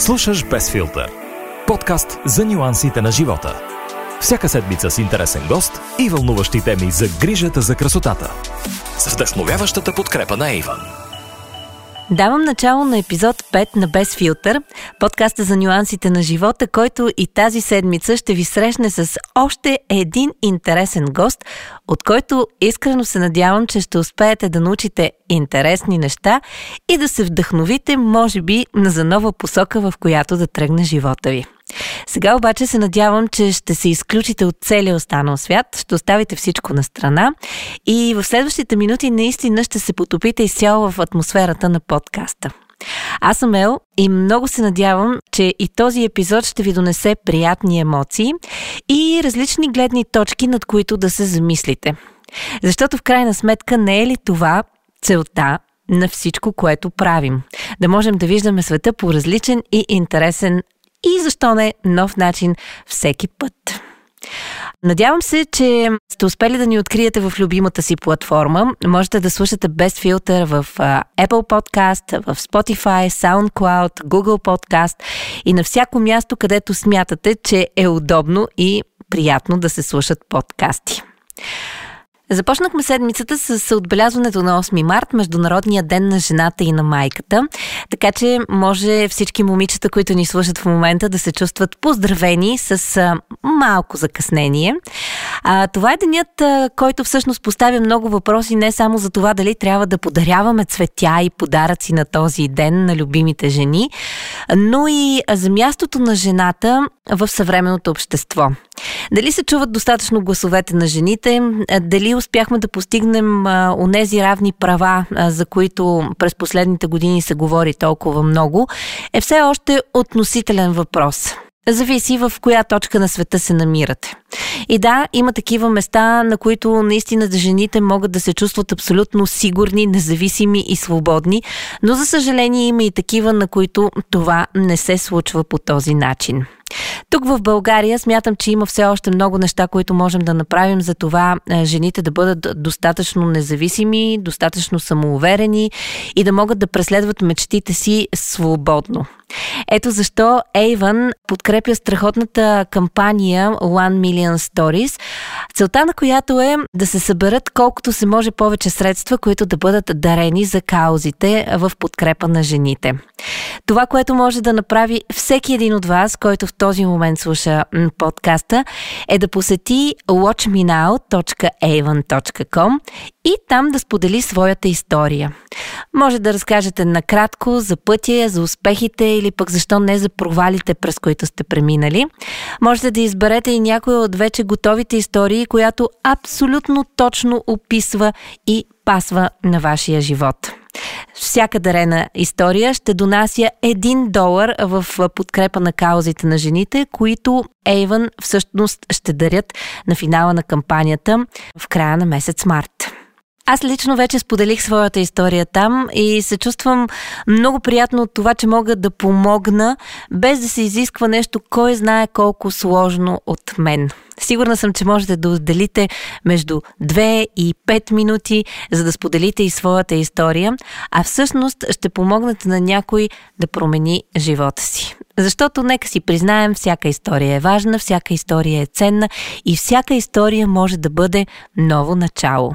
Слушаш Без филтър. Подкаст за нюансите на живота. Всяка седмица с интересен гост и вълнуващи теми за грижата за красотата. С вдъхновяващата подкрепа на Иван. Давам начало на епизод 5 на Без филтър, подкаста за нюансите на живота, който и тази седмица ще ви срещне с още един интересен гост, от който искрено се надявам, че ще успеете да научите интересни неща и да се вдъхновите, може би, за нова посока, в която да тръгне живота ви. Сега обаче се надявам, че ще се изключите от целия останал свят, ще оставите всичко на страна и в следващите минути наистина ще се потопите изцяло в атмосферата на подкаста. Аз съм Ел и много се надявам, че и този епизод ще ви донесе приятни емоции и различни гледни точки, над които да се замислите. Защото в крайна сметка не е ли това целта на всичко, което правим? Да можем да виждаме света по различен и интересен и защо не нов начин всеки път. Надявам се, че сте успели да ни откриете в любимата си платформа. Можете да слушате без филтър в Apple Podcast, в Spotify, SoundCloud, Google Podcast и на всяко място, където смятате, че е удобно и приятно да се слушат подкасти. Започнахме седмицата с отбелязването на 8 март, Международния ден на жената и на майката. Така че може всички момичета, които ни слушат в момента, да се чувстват поздравени с малко закъснение. А, това е денят, който всъщност поставя много въпроси не само за това дали трябва да подаряваме цветя и подаръци на този ден на любимите жени, но и за мястото на жената в съвременното общество. Дали се чуват достатъчно гласовете на жените? Дали успяхме да постигнем онези равни права, за които през последните години се говори толкова много, е все още относителен въпрос. Зависи в коя точка на света се намирате. И да, има такива места, на които наистина жените могат да се чувстват абсолютно сигурни, независими и свободни, но за съжаление има и такива, на които това не се случва по този начин. Тук в България смятам, че има все още много неща, които можем да направим за това е, жените да бъдат достатъчно независими, достатъчно самоуверени и да могат да преследват мечтите си свободно. Ето защо Avon подкрепя страхотната кампания One Million Stories, целта на която е да се съберат колкото се може повече средства, които да бъдат дарени за каузите в подкрепа на жените. Това, което може да направи всеки един от вас, който в този момент слуша подкаста, е да посети watchmenow.avon.com и там да сподели своята история. Може да разкажете накратко за пътя, за успехите или пък защо не за провалите, през които сте преминали. Можете да изберете и някоя от вече готовите истории, която абсолютно точно описва и пасва на вашия живот. Всяка дарена история ще донася 1 долар в подкрепа на каузите на жените, които Avon всъщност ще дарят на финала на кампанията в края на месец март. Аз лично вече споделих своята история там и се чувствам много приятно от това, че мога да помогна, без да се изисква нещо, кой знае колко сложно от мен. Сигурна съм, че можете да отделите между 2 и 5 минути, за да споделите и своята история, а всъщност ще помогнете на някой да промени живота си. Защото нека си признаем, всяка история е важна, всяка история е ценна и всяка история може да бъде ново начало.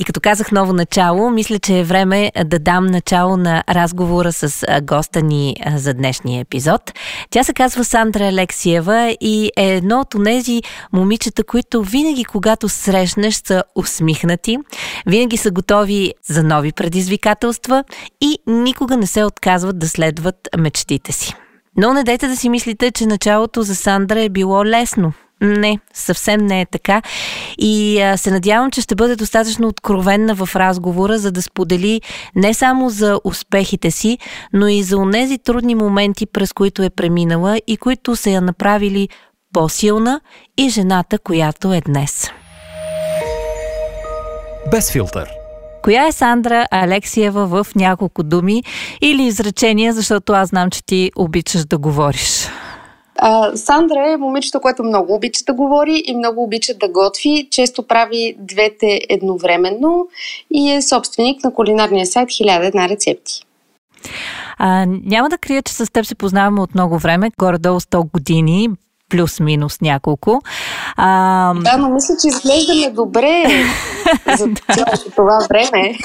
И като казах ново начало, мисля, че е време да дам начало на разговора с госта ни за днешния епизод. Тя се казва Сандра Алексиева и е едно от тези момичета, които винаги, когато срещнеш, са усмихнати, винаги са готови за нови предизвикателства и никога не се отказват да следват мечтите си. Но не дайте да си мислите, че началото за Сандра е било лесно. Не, съвсем не е така. И а, се надявам, че ще бъде достатъчно откровенна в разговора, за да сподели не само за успехите си, но и за онези трудни моменти, през които е преминала и които са я направили по-силна и жената, която е днес. Без филтър. Коя е Сандра Алексиева в няколко думи или изречения, защото аз знам, че ти обичаш да говориш? Сандра е момичето, което много обича да говори и много обича да готви. Често прави двете едновременно и е собственик на кулинарния сайт 1001 рецепти. А, няма да крия, че с теб се познаваме от много време, горе-долу 100 години, плюс-минус няколко. А... Да, но мисля, че изглеждаме добре за цялото това време.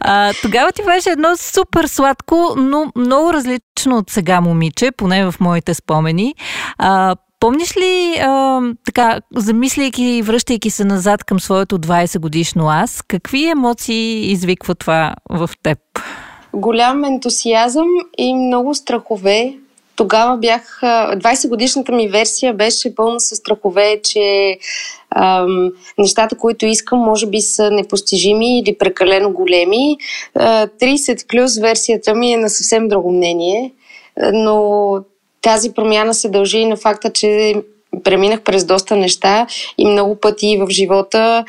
а, тогава ти беше едно супер сладко, но много различно от сега момиче, поне в моите спомени. А, Помниш ли, а, така, замисляйки и връщайки се назад към своето 20 годишно аз, какви емоции извиква това в теб? Голям ентусиазъм и много страхове. Тогава бях, 20 годишната ми версия беше пълна с страхове, че ам, нещата, които искам, може би са непостижими или прекалено големи. 30 плюс версията ми е на съвсем друго мнение, но тази промяна се дължи и на факта, че преминах през доста неща и много пъти в живота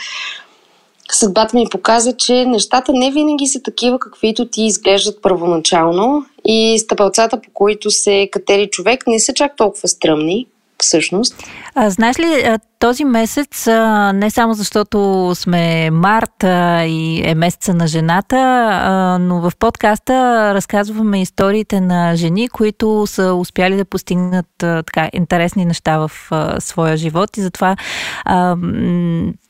съдбата ми показа, че нещата не винаги са такива, каквито ти изглеждат първоначално и стъпалцата, по които се катери човек, не са чак толкова стръмни всъщност. А, знаеш ли, този месец, не само защото сме март и е месеца на жената, но в подкаста разказваме историите на жени, които са успяли да постигнат така интересни неща в своя живот и затова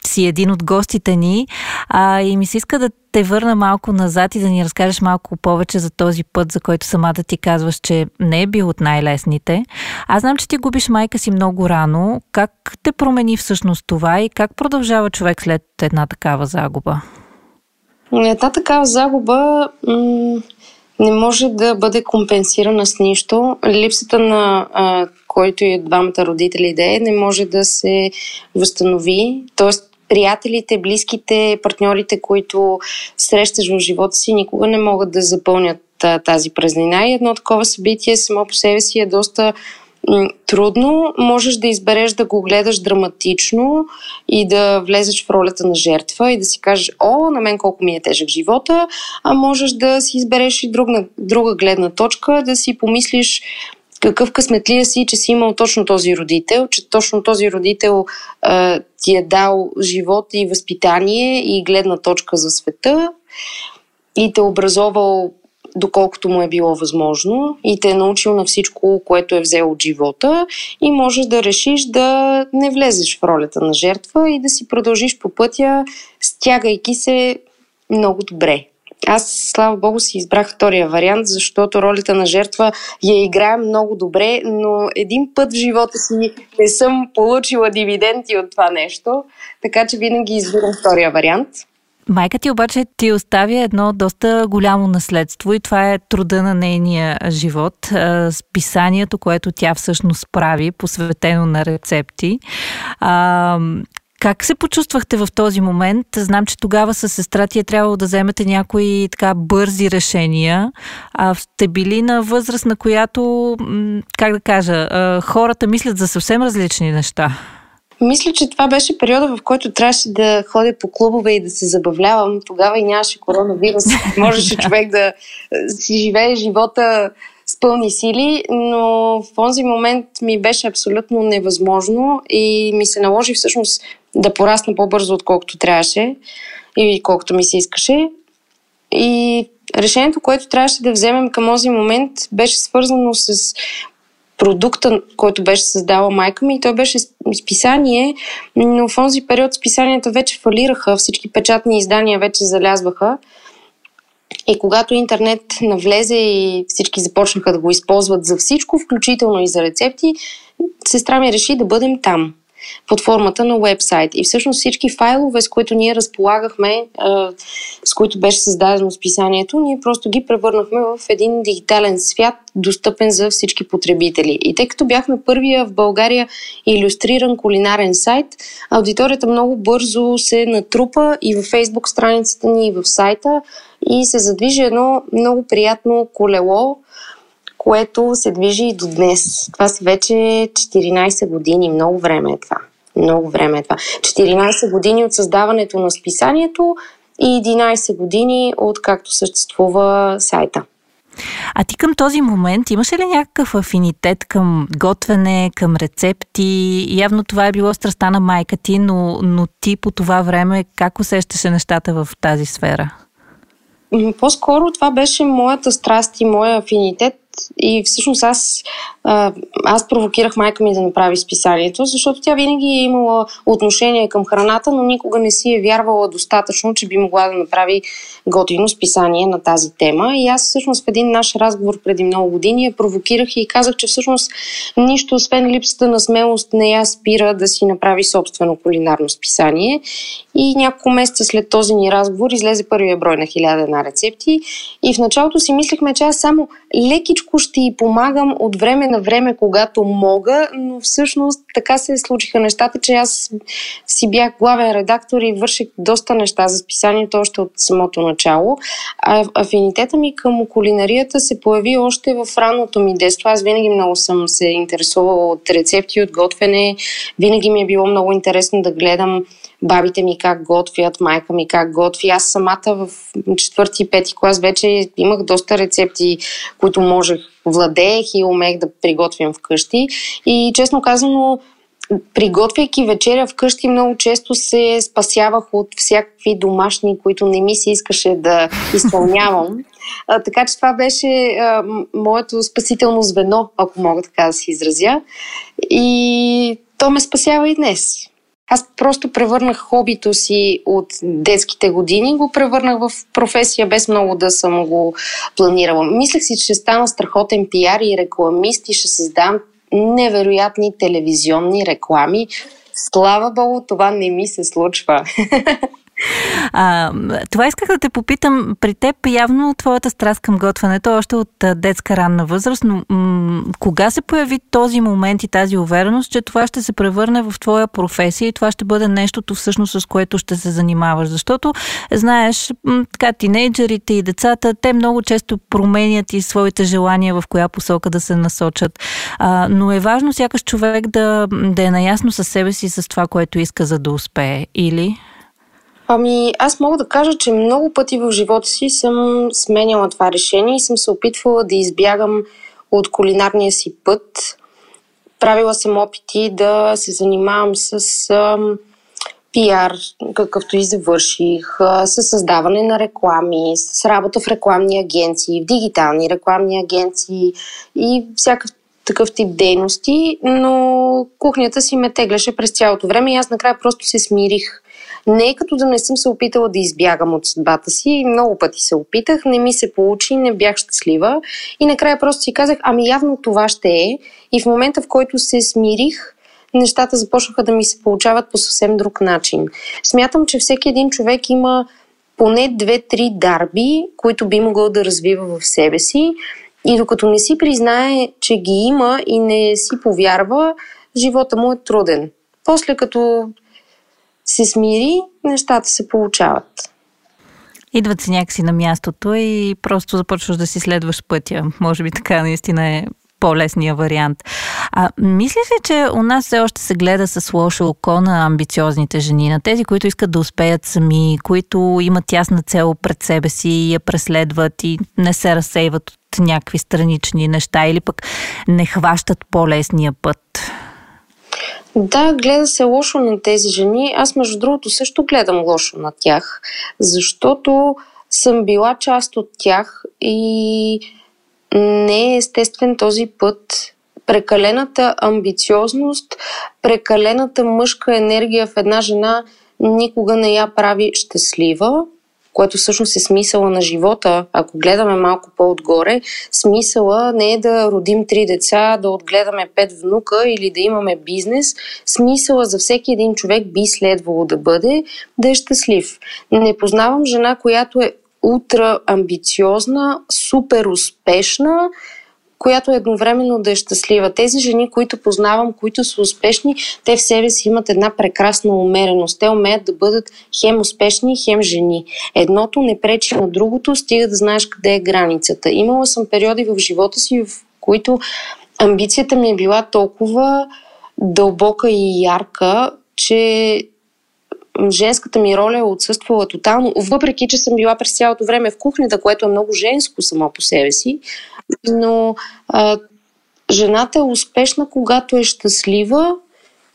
си един от гостите ни а, и ми се иска да те върна малко назад и да ни разкажеш малко повече за този път, за който самата ти казваш, че не е бил от най-лесните. Аз знам, че ти губиш майка си много рано. Как те промени всъщност това и как продължава човек след една такава загуба? Една такава загуба м- не може да бъде компенсирана с нищо. Липсата на а, който и двамата родители да е, не може да се възстанови. Тоест, приятелите, близките, партньорите, които срещаш в живота си, никога не могат да запълнят тази празнина. И едно такова събитие само по себе си е доста трудно. Можеш да избереш да го гледаш драматично и да влезеш в ролята на жертва и да си кажеш, о, на мен колко ми е тежък живота, а можеш да си избереш и друга, друга гледна точка, да си помислиш какъв късметлия си, че си имал точно този родител, че точно този родител а, ти е дал живот и възпитание и гледна точка за света и те е образовал доколкото му е било възможно и те е научил на всичко, което е взел от живота и можеш да решиш да не влезеш в ролята на жертва и да си продължиш по пътя, стягайки се много добре. Аз, слава богу, си избрах втория вариант, защото ролята на жертва я играя много добре, но един път в живота си не съм получила дивиденти от това нещо, така че винаги избирам втория вариант. Майка ти обаче ти оставя едно доста голямо наследство и това е труда на нейния живот, писанието, което тя всъщност прави, посветено на рецепти. Как се почувствахте в този момент? Знам, че тогава с сестра ти е трябвало да вземете някои така бързи решения. А сте били на възраст, на която, как да кажа, хората мислят за съвсем различни неща. Мисля, че това беше периода, в който трябваше да ходя по клубове и да се забавлявам. Тогава и нямаше коронавирус. Можеше човек да си живее живота с пълни сили, но в този момент ми беше абсолютно невъзможно и ми се наложи всъщност да порасна по-бързо, отколкото трябваше и колкото ми се искаше. И решението, което трябваше да вземем към този момент, беше свързано с продукта, който беше създала майка ми той беше списание, но в този период списанията вече фалираха, всички печатни издания вече залязваха. И когато интернет навлезе и всички започнаха да го използват за всичко, включително и за рецепти, сестра ми реши да бъдем там под формата на вебсайт. И всъщност всички файлове, с които ние разполагахме, с които беше създадено списанието, ние просто ги превърнахме в един дигитален свят, достъпен за всички потребители. И тъй като бяхме първия в България иллюстриран кулинарен сайт, аудиторията много бързо се натрупа и във фейсбук страницата ни, и в сайта и се задвижи едно много приятно колело, което се движи и до днес. Това са вече 14 години. Много време е това. Много време е това. 14 години от създаването на списанието и 11 години от както съществува сайта. А ти към този момент имаш ли някакъв афинитет към готвене, към рецепти? Явно това е било страста на майка ти, но, но ти по това време как усещаше нещата в тази сфера? По-скоро това беше моята страст и моя афинитет. И всъщност аз, аз провокирах майка ми да направи списанието, защото тя винаги е имала отношение към храната, но никога не си е вярвала достатъчно, че би могла да направи готино списание на тази тема. И аз всъщност в един наш разговор преди много години я провокирах и казах, че всъщност нищо, освен липсата на смелост, не я спира да си направи собствено кулинарно списание. И няколко месеца след този ни разговор излезе първия брой на хиляда една рецепти. И в началото си мислехме, че аз само лекичко ще й помагам от време на време, когато мога, но всъщност така се случиха нещата, че аз си бях главен редактор и върших доста неща за списанието още от самото начало. А афинитета ми към кулинарията се появи още в ранното ми детство. Аз винаги много съм се интересувала от рецепти, от готвене. Винаги ми е било много интересно да гледам бабите ми как готвят, майка ми как готви. Аз самата в четвърти и пети клас вече имах доста рецепти, които можех, владеех и умех да приготвям вкъщи. И честно казано, приготвяйки вечеря вкъщи, много често се спасявах от всякакви домашни, които не ми се искаше да изпълнявам. А, така че това беше а, моето спасително звено, ако мога така да се изразя. И то ме спасява и днес. Аз просто превърнах хобито си от детските години, го превърнах в професия без много да съм го планирала. Мислех си, че ще стана страхотен пиар и рекламист и ще създам невероятни телевизионни реклами. Слава Богу, това не ми се случва. А, това исках да те попитам. При теб явно твоята страст към готвенето още от детска ранна възраст, но м- кога се появи този момент и тази увереност, че това ще се превърне в твоя професия и това ще бъде нещото всъщност с което ще се занимаваш? Защото, знаеш, м- така, тинейджерите и децата, те много често променят и своите желания в коя посока да се насочат. А, но е важно сякаш човек да, да е наясно със себе си с това, което иска за да успее. Или? Ами, аз мога да кажа, че много пъти в живота си съм сменяла това решение и съм се опитвала да избягам от кулинарния си път. Правила съм опити да се занимавам с ам, пиар, какъвто и завърших, с създаване на реклами, с работа в рекламни агенции, в дигитални рекламни агенции и всякакъв такъв тип дейности, но кухнята си ме тегляше през цялото време и аз накрая просто се смирих не е като да не съм се опитала да избягам от съдбата си. Много пъти се опитах, не ми се получи, не бях щастлива. И накрая просто си казах, ами явно това ще е. И в момента, в който се смирих, нещата започнаха да ми се получават по съвсем друг начин. Смятам, че всеки един човек има поне две-три дарби, които би могъл да развива в себе си. И докато не си признае, че ги има и не си повярва, живота му е труден. После като се смири, нещата се получават. Идват си някакси на мястото и просто започваш да си следваш пътя. Може би така наистина е по-лесния вариант. А мислиш ли, че у нас все още се гледа с лошо око на амбициозните жени, на тези, които искат да успеят сами, които имат ясна цел пред себе си и я преследват и не се разсейват от някакви странични неща или пък не хващат по-лесния път? Да, гледа се лошо на тези жени. Аз, между другото, също гледам лошо на тях, защото съм била част от тях и не е естествен този път. Прекалената амбициозност, прекалената мъжка енергия в една жена никога не я прави щастлива което всъщност е смисъла на живота. Ако гледаме малко по-отгоре, смисъла не е да родим три деца, да отгледаме пет внука или да имаме бизнес. Смисъла за всеки един човек би следвало да бъде да е щастлив. Не познавам жена, която е ултра амбициозна, супер успешна, която едновременно да е щастлива. Тези жени, които познавам, които са успешни, те в себе си имат една прекрасна умереност. Те умеят да бъдат хем успешни, хем жени. Едното не пречи на другото, стига да знаеш къде е границата. Имала съм периоди в живота си, в които амбицията ми е била толкова дълбока и ярка, че женската ми роля е отсъствала тотално, въпреки че съм била през цялото време в кухнята, което е много женско само по себе си. Но а, жената е успешна, когато е щастлива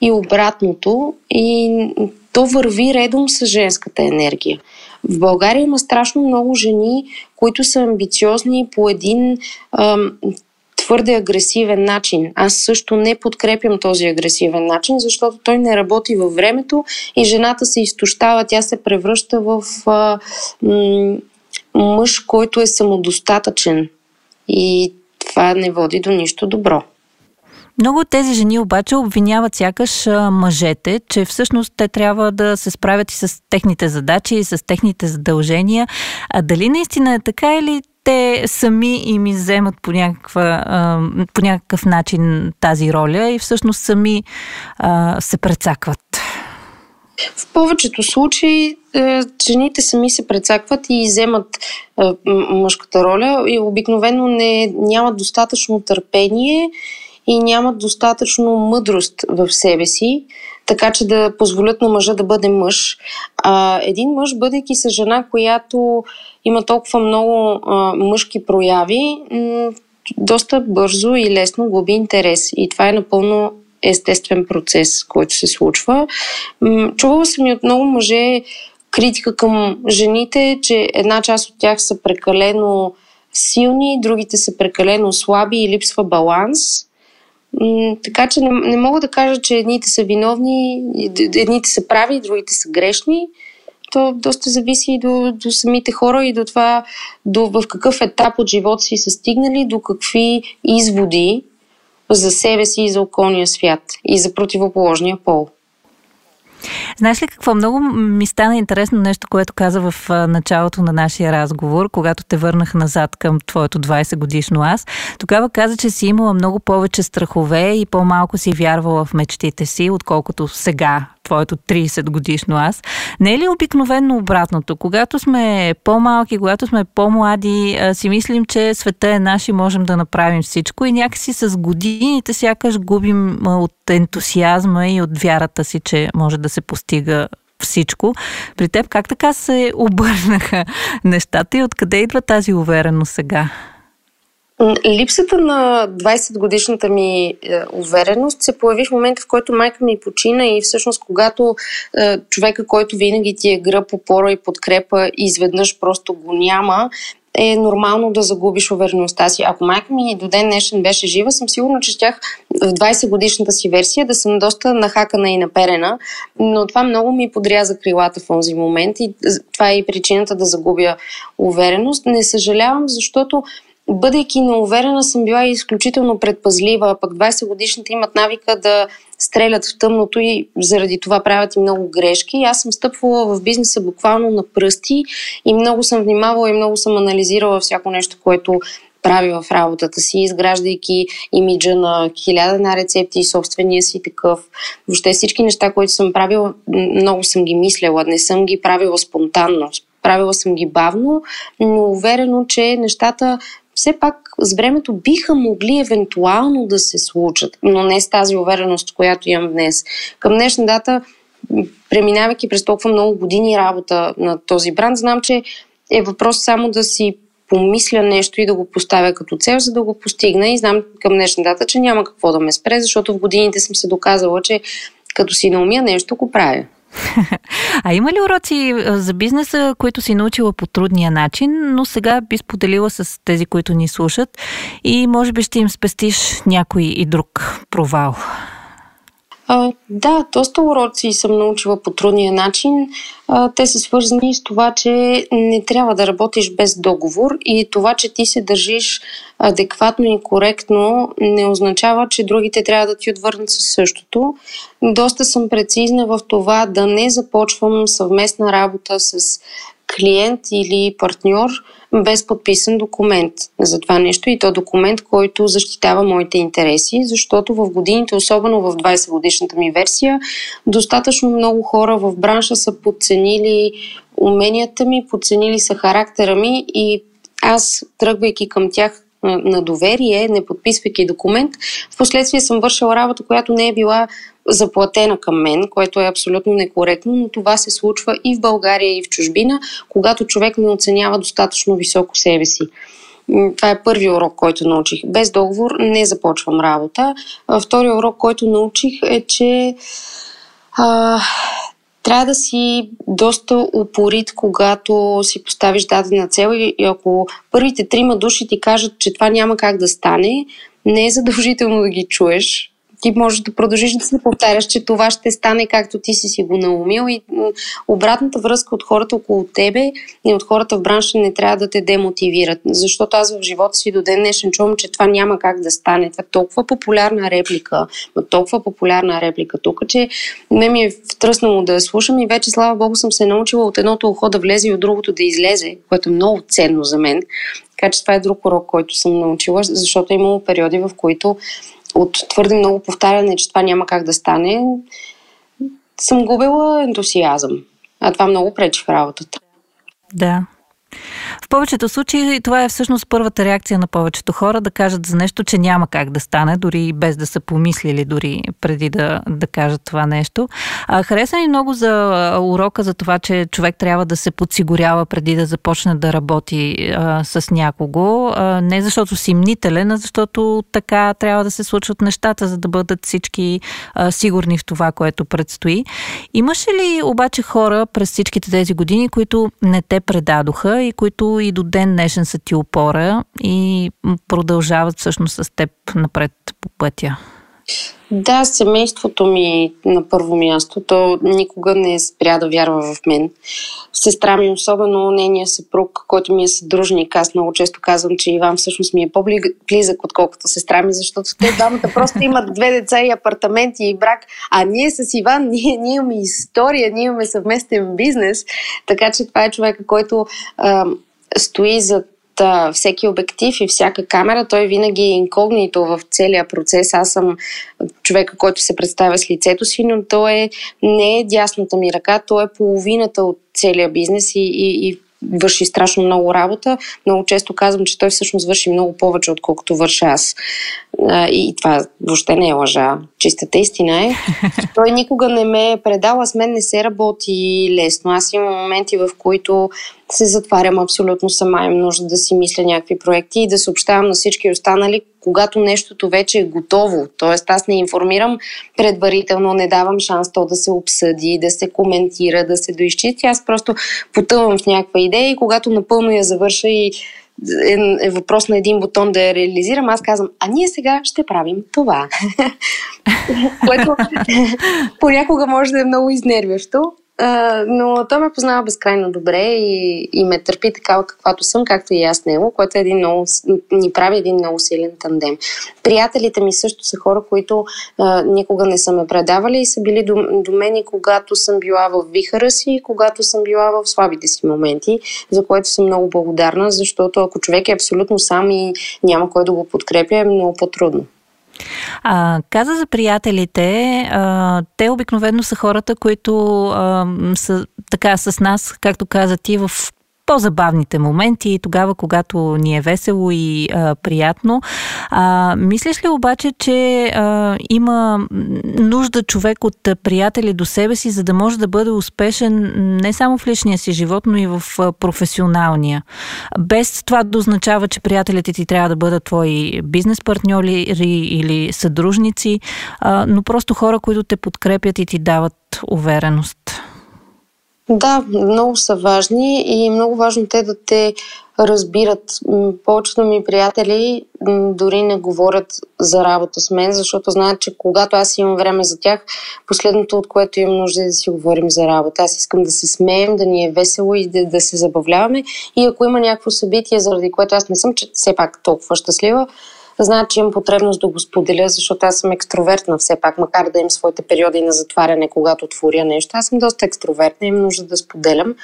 и обратното. И то върви редом с женската енергия. В България има страшно много жени, които са амбициозни по един ам, твърде агресивен начин. Аз също не подкрепям този агресивен начин, защото той не работи във времето и жената се изтощава, тя се превръща в а, м- мъж, който е самодостатъчен. И това не води до нищо добро. Много от тези жени обаче обвиняват сякаш мъжете, че всъщност те трябва да се справят и с техните задачи, и с техните задължения. А дали наистина е така или те сами им изземат по, някаква, по някакъв начин тази роля и всъщност сами се прецакват? В повечето случаи жените сами се прецакват и вземат е, мъжката роля и обикновено не, нямат достатъчно търпение и нямат достатъчно мъдрост в себе си, така че да позволят на мъжа да бъде мъж. А, един мъж, бъдейки с жена, която има толкова много а, мъжки прояви, доста бързо и лесно губи интерес. И това е напълно естествен процес, който се случва. Чувала съм и от много мъже критика към жените, че една част от тях са прекалено силни, другите са прекалено слаби и липсва баланс. Така че не, не мога да кажа, че едните са виновни, едните са прави, другите са грешни. То доста зависи и до, до самите хора и до това до, в какъв етап от живота си са стигнали, до какви изводи за себе си и за околния свят и за противоположния пол. Знаеш ли какво? Много ми стана интересно нещо, което каза в началото на нашия разговор, когато те върнах назад към твоето 20 годишно аз. Тогава каза, че си имала много повече страхове и по-малко си вярвала в мечтите си, отколкото сега твоето 30 годишно аз. Не е ли обикновено обратното? Когато сме по-малки, когато сме по-млади, си мислим, че света е наш и можем да направим всичко и някакси с годините сякаш губим от ентусиазма и от вярата си, че може да се постига всичко. При теб как така се обърнаха нещата и откъде идва тази увереност сега? Липсата на 20 годишната ми е, увереност се появи в момента, в който майка ми почина и всъщност когато е, човека, който винаги ти е гръб, опора и подкрепа, изведнъж просто го няма, е нормално да загубиш увереността си. Ако майка ми до ден днешен беше жива, съм сигурна, че щях в 20 годишната си версия да съм доста нахакана и наперена, но това много ми подряза крилата в този момент и това е и причината да загубя увереност. Не съжалявам, защото бъдейки неуверена, съм била изключително предпазлива, пък 20 годишните имат навика да стрелят в тъмното и заради това правят и много грешки. Аз съм стъпвала в бизнеса буквално на пръсти и много съм внимавала и много съм анализирала всяко нещо, което прави в работата си, изграждайки имиджа на хиляда на рецепти и собствения си такъв. Въобще всички неща, които съм правила, много съм ги мисляла, не съм ги правила спонтанно. Правила съм ги бавно, но уверено, че нещата все пак с времето биха могли евентуално да се случат, но не с тази увереност, която имам днес. Към днешна дата, преминавайки през толкова много години работа на този бранд, знам, че е въпрос само да си помисля нещо и да го поставя като цел, за да го постигна и знам към днешна дата, че няма какво да ме спре, защото в годините съм се доказала, че като си наумя нещо, го правя. А има ли уроци за бизнеса, които си научила по трудния начин, но сега би споделила с тези, които ни слушат и може би ще им спестиш някой и друг провал? Да, доста уроци съм научила по трудния начин. А, те са свързани с това, че не трябва да работиш без договор и това, че ти се държиш адекватно и коректно, не означава, че другите трябва да ти отвърнат със същото. Доста съм прецизна в това да не започвам съвместна работа с клиент или партньор без подписан документ за това нещо и то документ, който защитава моите интереси, защото в годините, особено в 20 годишната ми версия, достатъчно много хора в бранша са подценили уменията ми, подценили са характера ми и аз, тръгвайки към тях на доверие, не подписвайки документ, в последствие съм вършила работа, която не е била заплатена към мен, което е абсолютно некоректно, но това се случва и в България, и в чужбина, когато човек не оценява достатъчно високо себе си. Това е първи урок, който научих. Без договор не започвам работа. Втори урок, който научих е, че а, трябва да си доста упорит, когато си поставиш дадена цел и ако първите трима души ти кажат, че това няма как да стане, не е задължително да ги чуеш, ти можеш да продължиш да се повтаряш, че това ще стане както ти си си го наумил и обратната връзка от хората около тебе и от хората в бранша не трябва да те демотивират. Защото аз в живота си до ден днешен чувам, че това няма как да стане. Това е толкова популярна реплика, толкова популярна реплика тук, че ме ми е втръснало да я слушам и вече, слава Богу, съм се научила от едното ухо да влезе и от другото да излезе, което е много ценно за мен. Така че това е друг урок, който съм научила, защото е имало периоди, в които от твърде много повтаряне, че това няма как да стане, съм губила ентусиазъм. А това много пречи в работата. Да. В повечето случаи това е всъщност първата реакция на повечето хора да кажат за нещо, че няма как да стане, дори без да са помислили дори преди да, да кажат това нещо. А, хареса ми много за урока за това, че човек трябва да се подсигурява преди да започне да работи а, с някого. А, не защото си мнителен, а защото така трябва да се случват нещата, за да бъдат всички а, сигурни в това, което предстои. Имаше ли обаче хора през всичките тези години, които не те предадоха и които и до ден днешен са ти опора и продължават всъщност с теб напред по пътя? Да, семейството ми на първо място. То никога не спря да вярва в мен. Сестра ми, особено нейния съпруг, който ми е съдружник. Аз много често казвам, че Иван всъщност ми е по-близък, отколкото сестра ми, защото те двамата просто имат две деца и апартаменти и брак. А ние с Иван, ние, ние имаме история, ние имаме съвместен бизнес. Така че това е човека, който а, стои зад всеки обектив и всяка камера, той винаги е инкогнито в целия процес. Аз съм човека, който се представя с лицето си, но той е, не е дясната ми ръка, той е половината от целия бизнес и, и, и върши страшно много работа. Много често казвам, че той всъщност върши много повече, отколкото върша аз. И това въобще не е лъжа. Чистата истина е. Той никога не ме е предал, а с мен не се работи лесно. Аз имам моменти, в които се затварям абсолютно сама. Имам нужда да си мисля някакви проекти и да съобщавам на всички останали, когато нещото вече е готово. Тоест аз не информирам предварително, не давам шанс то да се обсъди, да се коментира, да се доизчисти. Аз просто потъвам в някаква идея и когато напълно я завърша и е, е въпрос на един бутон да я реализирам, аз казвам, а ние сега ще правим това. Което понякога може да е много изнервящо, но той ме познава безкрайно добре и, и ме търпи такава каквато съм, както и аз него, което е един много, ни прави един много силен тандем. Приятелите ми също са хора, които а, никога не са ме предавали и са били до, до мен и когато съм била в вихара си и когато съм била в слабите си моменти, за което съм много благодарна, защото ако човек е абсолютно сам и няма кой да го подкрепя, е много по-трудно. А, каза за приятелите, а, те обикновено са хората, които а, са така с нас, както каза ти, в по-забавните моменти, тогава, когато ни е весело и а, приятно. А, мислиш ли обаче, че а, има нужда човек от приятели до себе си, за да може да бъде успешен не само в личния си живот, но и в професионалния? Без това да означава, че приятелите ти трябва да бъдат твои бизнес партньори или съдружници, а, но просто хора, които те подкрепят и ти дават увереност. Да, много са важни и много важно те да те разбират. Повечето ми приятели дори не говорят за работа с мен, защото знаят, че когато аз имам време за тях, последното, от което имам нужда е да си говорим за работа. Аз искам да се смеем, да ни е весело и да, да се забавляваме. И ако има някакво събитие, заради което аз не съм че все пак толкова щастлива, знаят, че имам потребност да го споделя, защото аз съм екстровертна все пак, макар да имам своите периоди на затваряне, когато отворя нещо. Аз съм доста екстровертна, имам нужда да споделям.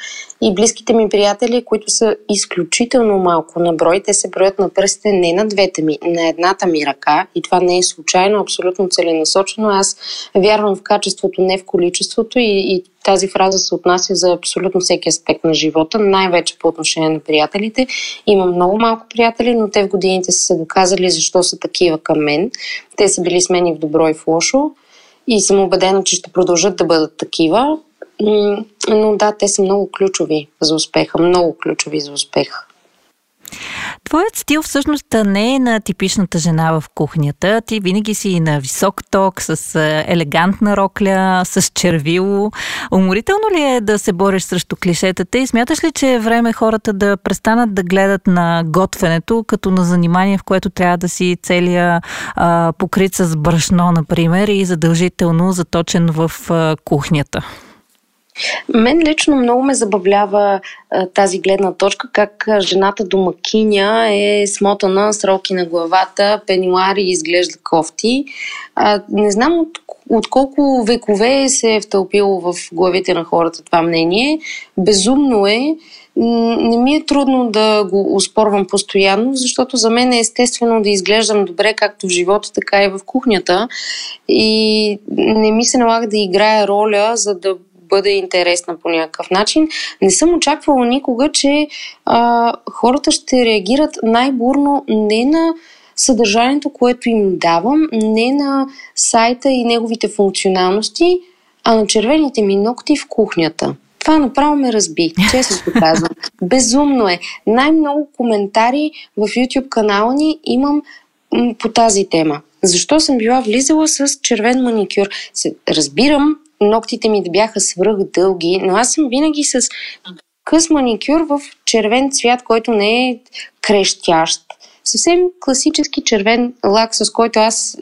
И близките ми приятели, които са изключително малко на брой, те се броят на пръстите не на двете ми, на едната ми ръка. И това не е случайно, абсолютно целенасочено. Аз вярвам в качеството, не в количеството и, и тази фраза се отнася за абсолютно всеки аспект на живота, най-вече по отношение на приятелите. Имам много малко приятели, но те в годините са се доказали защо са такива към мен. Те са били с мен и в добро и в лошо и съм убедена, че ще продължат да бъдат такива. Но да, те са много ключови за успеха, много ключови за успеха. Твоят стил всъщност не е на типичната жена в кухнята. Ти винаги си на висок ток, с елегантна рокля, с червило. Уморително ли е да се бориш срещу клишетата и смяташ ли, че е време хората да престанат да гледат на готвенето като на занимание, в което трябва да си целия а, покрит с брашно, например, и задължително заточен в а, кухнята? Мен лично много ме забавлява тази гледна точка, как жената домакиня е смотана с роки на главата, пенилари и изглежда кофти. Не знам от, от колко векове се е втълпило в главите на хората това мнение. Безумно е. Не ми е трудно да го успорвам постоянно, защото за мен е естествено да изглеждам добре както в живота, така и в кухнята. И не ми се налага да играя роля, за да бъде интересна по някакъв начин. Не съм очаквала никога, че а, хората ще реагират най-бурно не на съдържанието, което им давам, не на сайта и неговите функционалности, а на червените ми ногти в кухнята. Това направо ме разби, честно го казвам. Безумно е. Най-много коментари в YouTube канала ни имам по тази тема. Защо съм била влизала с червен маникюр? Разбирам, ногтите ми да бяха свръх дълги, но аз съм винаги с къс маникюр в червен цвят, който не е крещящ съвсем класически червен лак, с който аз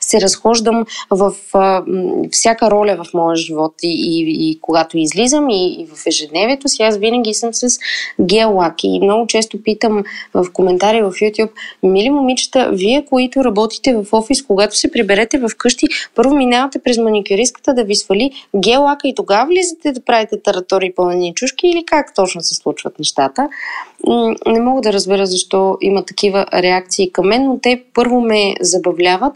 се разхождам в а, всяка роля в моя живот и, и, и когато излизам и, и в ежедневието си, аз винаги съм с гел лак и много често питам в коментари в YouTube, мили момичета, вие, които работите в офис, когато се приберете в къщи, първо минавате през маникюристката да ви свали гел лака и тогава влизате да правите таратори пълнени чушки или как точно се случват нещата. Не мога да разбера защо има такива реакции към мен, но те първо ме забавляват,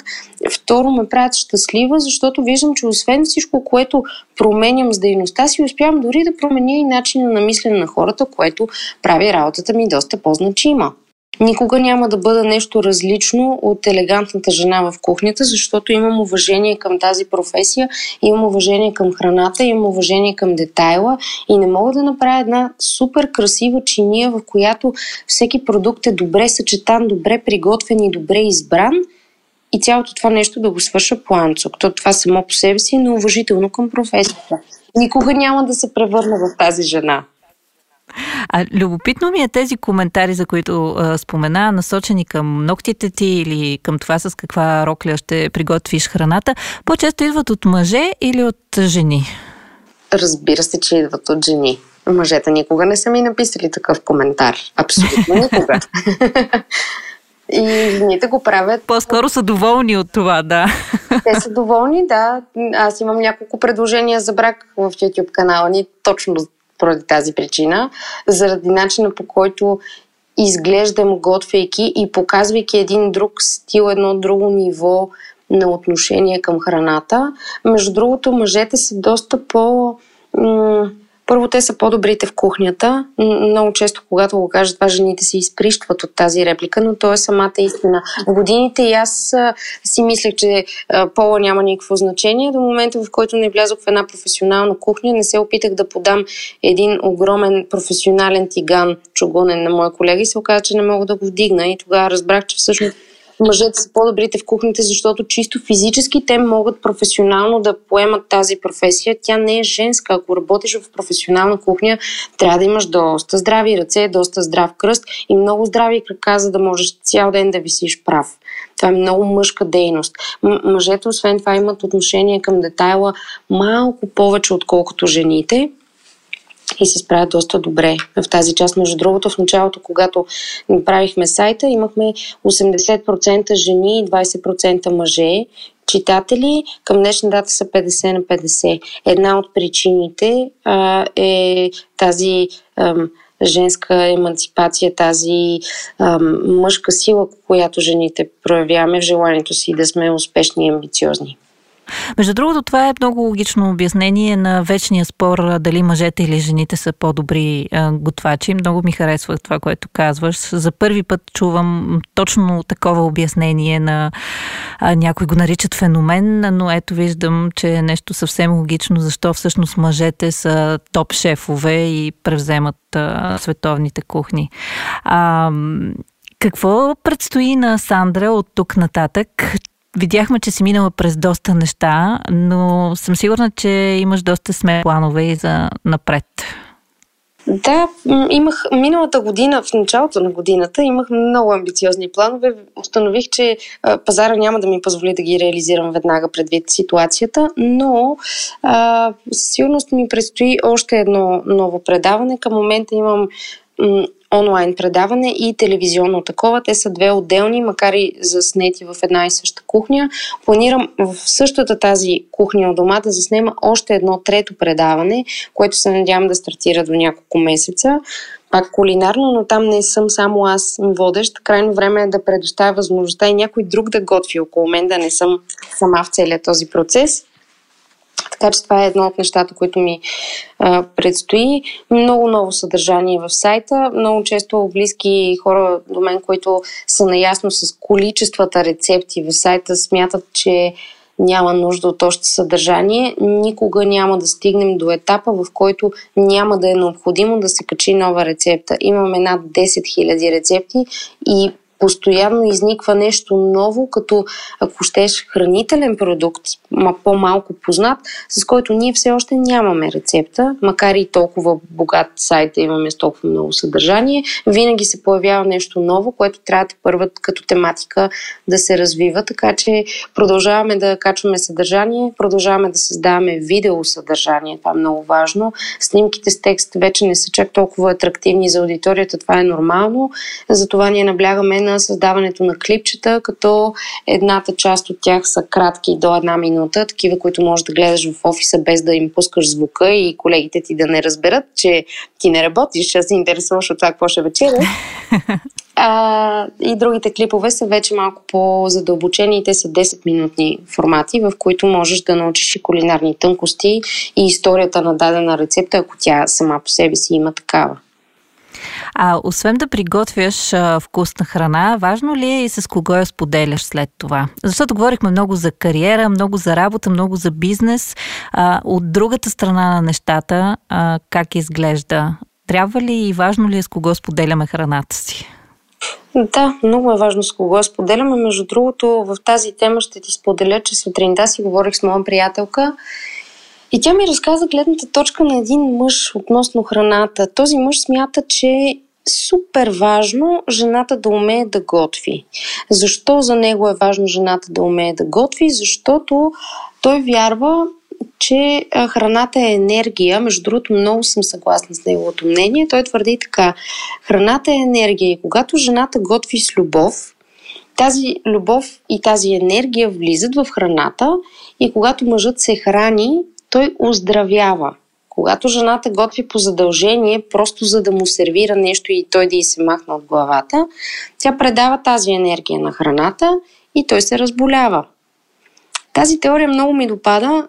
второ ме правят щастлива, защото виждам, че освен всичко, което променям с дейността си, успявам дори да променя и начина на мислене на хората, което прави работата ми доста по-значима. Никога няма да бъда нещо различно от елегантната жена в кухнята, защото имам уважение към тази професия, имам уважение към храната, имам уважение към детайла и не мога да направя една супер красива чиния, в която всеки продукт е добре съчетан, добре приготвен и добре избран и цялото това нещо да го свърша планцо. То това само по себе си е неуважително към професията. Никога няма да се превърна в тази жена. А любопитно ми е тези коментари, за които а, спомена, насочени към ногтите ти или към това с каква рокля ще приготвиш храната, по-често идват от мъже или от жени? Разбира се, че идват от жени. Мъжете никога не са ми написали такъв коментар. Абсолютно никога. И жените го правят. По-скоро са доволни от това, да. Те са доволни, да. Аз имам няколко предложения за брак в YouTube канала ни, точно поради тази причина, заради начина по който изглеждам готвейки и показвайки един друг стил, едно друго ниво на отношение към храната. Между другото, мъжете са доста по... М- първо, те са по-добрите в кухнята. Много често, когато го кажат това, жените се изприщват от тази реплика, но то е самата истина. В годините и аз си мислех, че пола няма никакво значение. До момента, в който не влязох в една професионална кухня, не се опитах да подам един огромен професионален тиган чугунен на моя колега и се оказа, че не мога да го вдигна. И тогава разбрах, че всъщност мъжете са по-добрите в кухните, защото чисто физически те могат професионално да поемат тази професия. Тя не е женска. Ако работиш в професионална кухня, трябва да имаш доста здрави ръце, доста здрав кръст и много здрави крака, за да можеш цял ден да висиш прав. Това е много мъжка дейност. М- мъжете, освен това, имат отношение към детайла малко повече, отколкото жените и се справят доста добре в тази част. Между другото, в началото, когато направихме сайта, имахме 80% жени и 20% мъже читатели. Към днешна дата са 50 на 50. Една от причините а, е тази а, женска емансипация, тази а, мъжка сила, която жените проявяваме в желанието си да сме успешни и амбициозни. Между другото, това е много логично обяснение на вечния спор дали мъжете или жените са по-добри готвачи. Много ми харесва това, което казваш. За първи път чувам точно такова обяснение на някой го наричат феномен, но ето виждам, че е нещо съвсем логично, защо всъщност мъжете са топ шефове и превземат световните кухни. А, Какво предстои на Сандра от тук нататък? Видяхме, че си минала през доста неща, но съм сигурна, че имаш доста сме планове и за напред. Да, имах миналата година, в началото на годината, имах много амбициозни планове. Установих, че пазара няма да ми позволи да ги реализирам веднага предвид ситуацията, но със сигурност ми предстои още едно ново предаване. Към момента имам онлайн предаване и телевизионно такова. Те са две отделни, макар и заснети в една и съща кухня. Планирам в същата тази кухня от дома да заснема още едно трето предаване, което се надявам да стартира до няколко месеца. Пак кулинарно, но там не съм само аз водещ. Крайно време е да предоставя възможността и някой друг да готви около мен, да не съм сама в целият този процес. Така че това е едно от нещата, които ми а, предстои. Много ново съдържание в сайта. Много често близки хора до мен, които са наясно с количествата рецепти в сайта, смятат, че няма нужда от още съдържание. Никога няма да стигнем до етапа, в който няма да е необходимо да се качи нова рецепта. Имаме над 10 000 рецепти и постоянно изниква нещо ново, като ако щеш хранителен продукт, ма по-малко познат, с който ние все още нямаме рецепта, макар и толкова богат сайт да имаме с толкова много съдържание, винаги се появява нещо ново, което трябва да първат като тематика да се развива, така че продължаваме да качваме съдържание, продължаваме да създаваме видео съдържание, това е много важно. Снимките с текст вече не са чак толкова атрактивни за аудиторията, това е нормално, затова ние наблягаме на създаването на клипчета, като едната част от тях са кратки до една минута, такива, които можеш да гледаш в офиса без да им пускаш звука и колегите ти да не разберат, че ти не работиш, а се интересуваш от това какво ще вечеря. А, и другите клипове са вече малко по-задълбочени. Те са 10-минутни формати, в които можеш да научиш и кулинарни тънкости и историята на дадена рецепта, ако тя сама по себе си има такава. А освен да приготвяш а, вкусна храна, важно ли е и с кого я споделяш след това? Защото говорихме много за кариера, много за работа, много за бизнес. А, от другата страна на нещата, а, как изглежда? Трябва ли и важно ли е с кого споделяме храната си? Да, много е важно с кого споделяме. Между другото, в тази тема ще ти споделя, че сутринта си говорих с моя приятелка и тя ми разказа гледната точка на един мъж относно храната. Този мъж смята, че е супер важно жената да умее да готви. Защо за него е важно жената да умее да готви? Защото той вярва, че храната е енергия. Между другото, много съм съгласна с неговото мнение. Той твърди така. Храната е енергия и когато жената готви с любов, тази любов и тази енергия влизат в храната и когато мъжът се храни, той оздравява. Когато жената готви по задължение, просто за да му сервира нещо и той да й се махне от главата, тя предава тази енергия на храната и той се разболява. Тази теория много ми допада.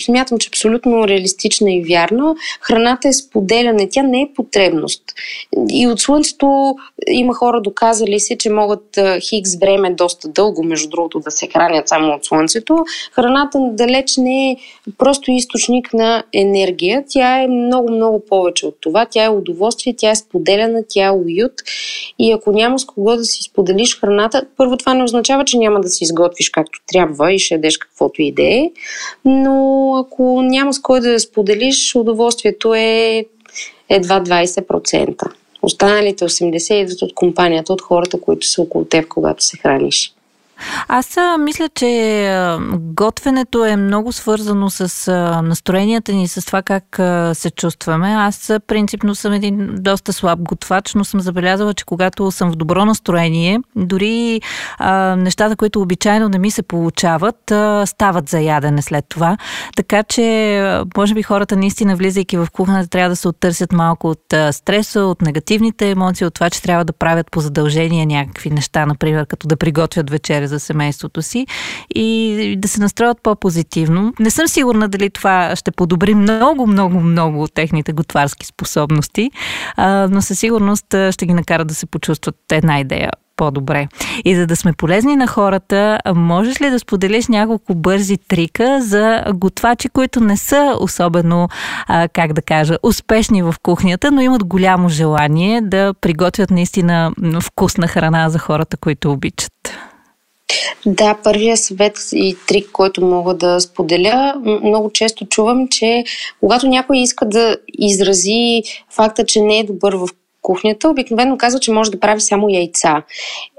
Смятам, че абсолютно реалистична и вярна. Храната е споделяне, тя не е потребност. И от Слънцето има хора доказали се, че могат хикс време доста дълго, между другото, да се хранят само от Слънцето. Храната далеч не е просто източник на енергия. Тя е много, много повече от това. Тя е удоволствие, тя е споделяна, тя е уют. И ако няма с кого да си споделиш храната, първо това не означава, че няма да си изготвиш както трябва и ще ядеш каквото и е, но ако няма с кой да споделиш, удоволствието е едва 20%. Останалите 80% идват от компанията, от хората, които са около теб, когато се храниш. Аз мисля, че готвенето е много свързано с настроенията ни, с това как се чувстваме. Аз принципно съм един доста слаб готвач, но съм забелязала, че когато съм в добро настроение, дори а, нещата, които обичайно не ми се получават, а, стават за ядене след това. Така че, може би хората наистина, влизайки в кухнята, трябва да се оттърсят малко от стреса, от негативните емоции, от това, че трябва да правят по задължение някакви неща, например, като да приготвят вечеря за семейството си и да се настроят по-позитивно. Не съм сигурна дали това ще подобри много, много, много техните готварски способности, но със сигурност ще ги накара да се почувстват една идея по-добре. И за да сме полезни на хората, можеш ли да споделиш няколко бързи трика за готвачи, които не са особено, как да кажа, успешни в кухнята, но имат голямо желание да приготвят наистина вкусна храна за хората, които обичат? Да, първия съвет и трик, който мога да споделя, много често чувам, че когато някой иска да изрази факта, че не е добър в кухнята, обикновено казва, че може да прави само яйца.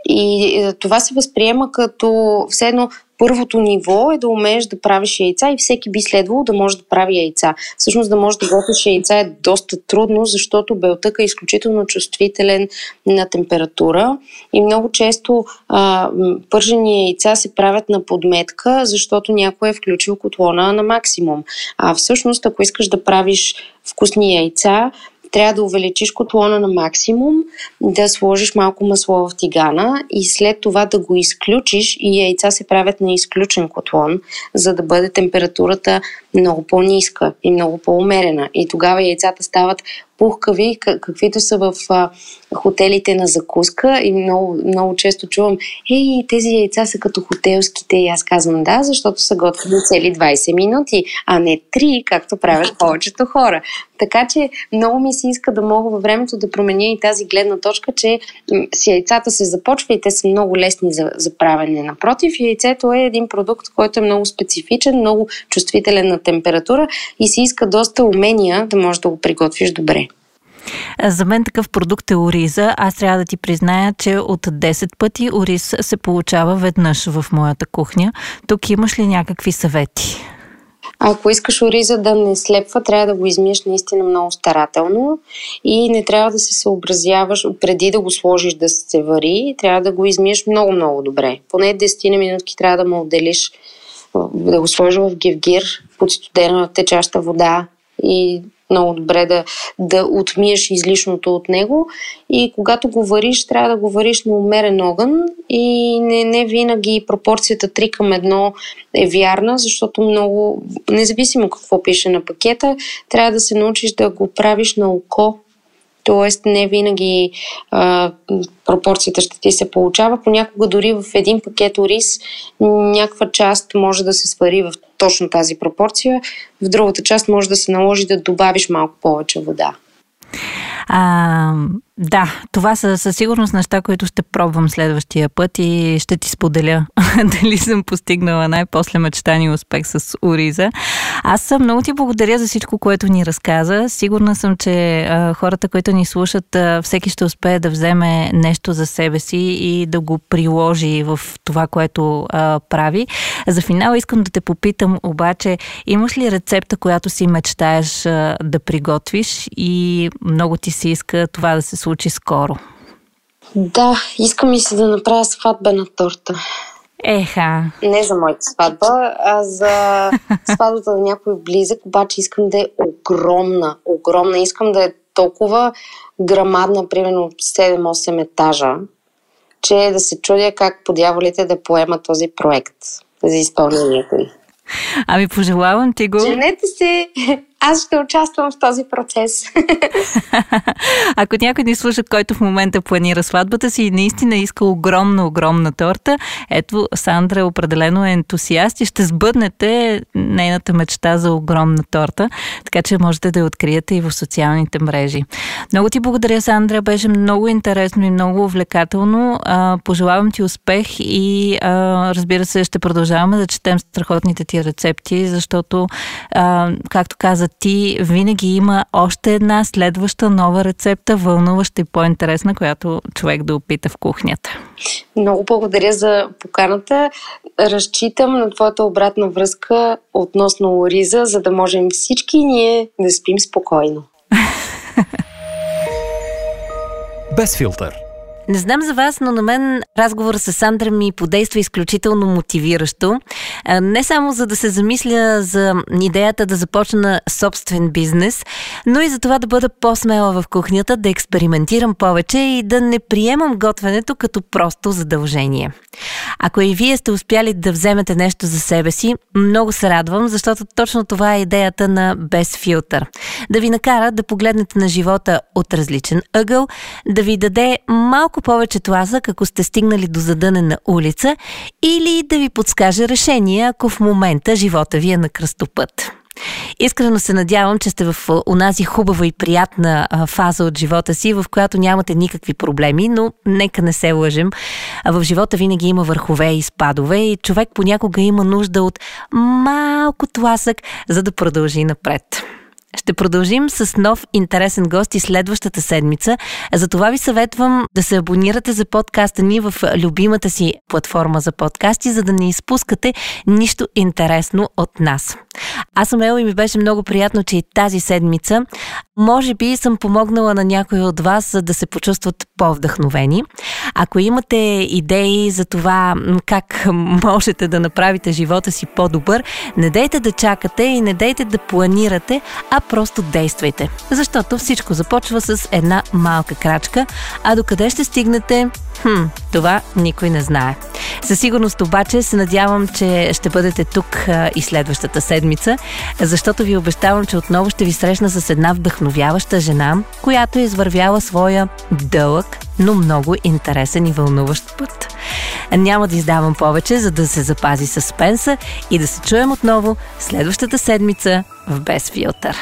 И е, това се възприема като все едно първото ниво е да умееш да правиш яйца и всеки би следвало да може да прави яйца. Всъщност да може да готвиш яйца е доста трудно, защото белтък е изключително чувствителен на температура и много често а, пържени яйца се правят на подметка, защото някой е включил котлона на максимум. А всъщност, ако искаш да правиш вкусни яйца, трябва да увеличиш котлона на максимум, да сложиш малко масло в тигана и след това да го изключиш и яйца се правят на изключен котлон, за да бъде температурата много по-ниска и много по-умерена. И тогава яйцата стават пухкави, каквито са в а, хотелите на закуска и много, много често чувам, ей, тези яйца са като хотелските и аз казвам да, защото са готвени цели 20 минути, а не 3, както правят повечето хора. Така че много ми се иска да мога във времето да променя и тази гледна точка, че с яйцата се започва и те са много лесни за, за правене. Напротив, яйцето е един продукт, който е много специфичен, много чувствителен на температура и се иска доста умения да можеш да го приготвиш добре. За мен такъв продукт е ориза. Аз трябва да ти призная, че от 10 пъти ориз се получава веднъж в моята кухня. Тук имаш ли някакви съвети? Ако искаш ориза да не слепва, трябва да го измиеш наистина много старателно и не трябва да се съобразяваш преди да го сложиш да се вари, трябва да го измиеш много-много добре. Поне 10 минутки трябва да му отделиш, да го сложиш в гевгир под студена течаща вода и много добре да, да отмиеш излишното от него. И когато го вариш, трябва да го вариш на умерен огън и не, не винаги пропорцията 3 към 1 е вярна, защото много, независимо какво пише на пакета, трябва да се научиш да го правиш на око Тоест не винаги а, пропорцията ще ти се получава. Понякога дори в един пакет ориз някаква част може да се свари в точно тази пропорция, в другата част може да се наложи да добавиш малко повече вода. А, да, това са със сигурност неща, които ще пробвам следващия път и ще ти споделя дали съм постигнала най-после мечтани успех с Ориза. Аз съм много ти благодаря за всичко, което ни разказа. Сигурна съм, че а, хората, които ни слушат, а, всеки ще успее да вземе нещо за себе си и да го приложи в това, което а, прави. За финал искам да те попитам обаче, имаш ли рецепта, която си мечтаеш а, да приготвиш и много ти се иска това да се случи скоро? Да, искам и се да направя сватбена торта. Еха. Не за моята сватба, а за сватбата на някой близък, обаче искам да е огромна, огромна. Искам да е толкова грамадна, примерно 7-8 етажа, че да се чудя как подявалите да поема този проект за изпълнението й. Ами пожелавам ти го. Женете се! Аз ще участвам в този процес. Ако някой ни слуша, който в момента планира сватбата си и наистина иска огромна, огромна торта, ето Сандра определено е ентусиаст и ще сбъднете нейната мечта за огромна торта, така че можете да я откриете и в социалните мрежи. Много ти благодаря, Сандра, беше много интересно и много увлекателно. пожелавам ти успех и разбира се, ще продължаваме да четем страхотните ти рецепти, защото, както каза ти винаги има още една следваща нова рецепта, вълнуваща и по-интересна, която човек да опита в кухнята. Много благодаря за поканата. Разчитам на твоята обратна връзка относно Ориза, за да можем всички ние да спим спокойно. Без филтър. Не знам за вас, но на мен разговор с Сандра ми подейства изключително мотивиращо. Не само за да се замисля за идеята да започна собствен бизнес, но и за това да бъда по-смела в кухнята, да експериментирам повече и да не приемам готвенето като просто задължение. Ако и вие сте успяли да вземете нещо за себе си, много се радвам, защото точно това е идеята на Без филтър. Да ви накара да погледнете на живота от различен ъгъл, да ви даде малко повече тласък, ако сте стигнали до задънена улица, или да ви подскаже решение, ако в момента живота ви е на кръстопът. Искрено се надявам, че сте в онази хубава и приятна фаза от живота си, в която нямате никакви проблеми, но нека не се лъжем. В живота винаги има върхове и спадове и човек понякога има нужда от малко тласък, за да продължи напред. Ще продължим с нов интересен гост и следващата седмица. Затова ви съветвам да се абонирате за подкаста ни в любимата си платформа за подкасти, за да не изпускате нищо интересно от нас. Аз съм Ел и ми беше много приятно, че и тази седмица може би съм помогнала на някой от вас да се почувстват по-вдъхновени. Ако имате идеи за това как можете да направите живота си по-добър, не дейте да чакате и не дейте да планирате, а просто действайте. Защото всичко започва с една малка крачка, а докъде ще стигнете, хм, това никой не знае. Със сигурност обаче се надявам, че ще бъдете тук и следващата седмица, защото ви обещавам, че отново ще ви срещна с една вдъхновяваща жена, която е извървяла своя дълъг, но много интересен и вълнуващ път. Няма да издавам повече, за да се запази съспенса и да се чуем отново следващата седмица в Без филтър.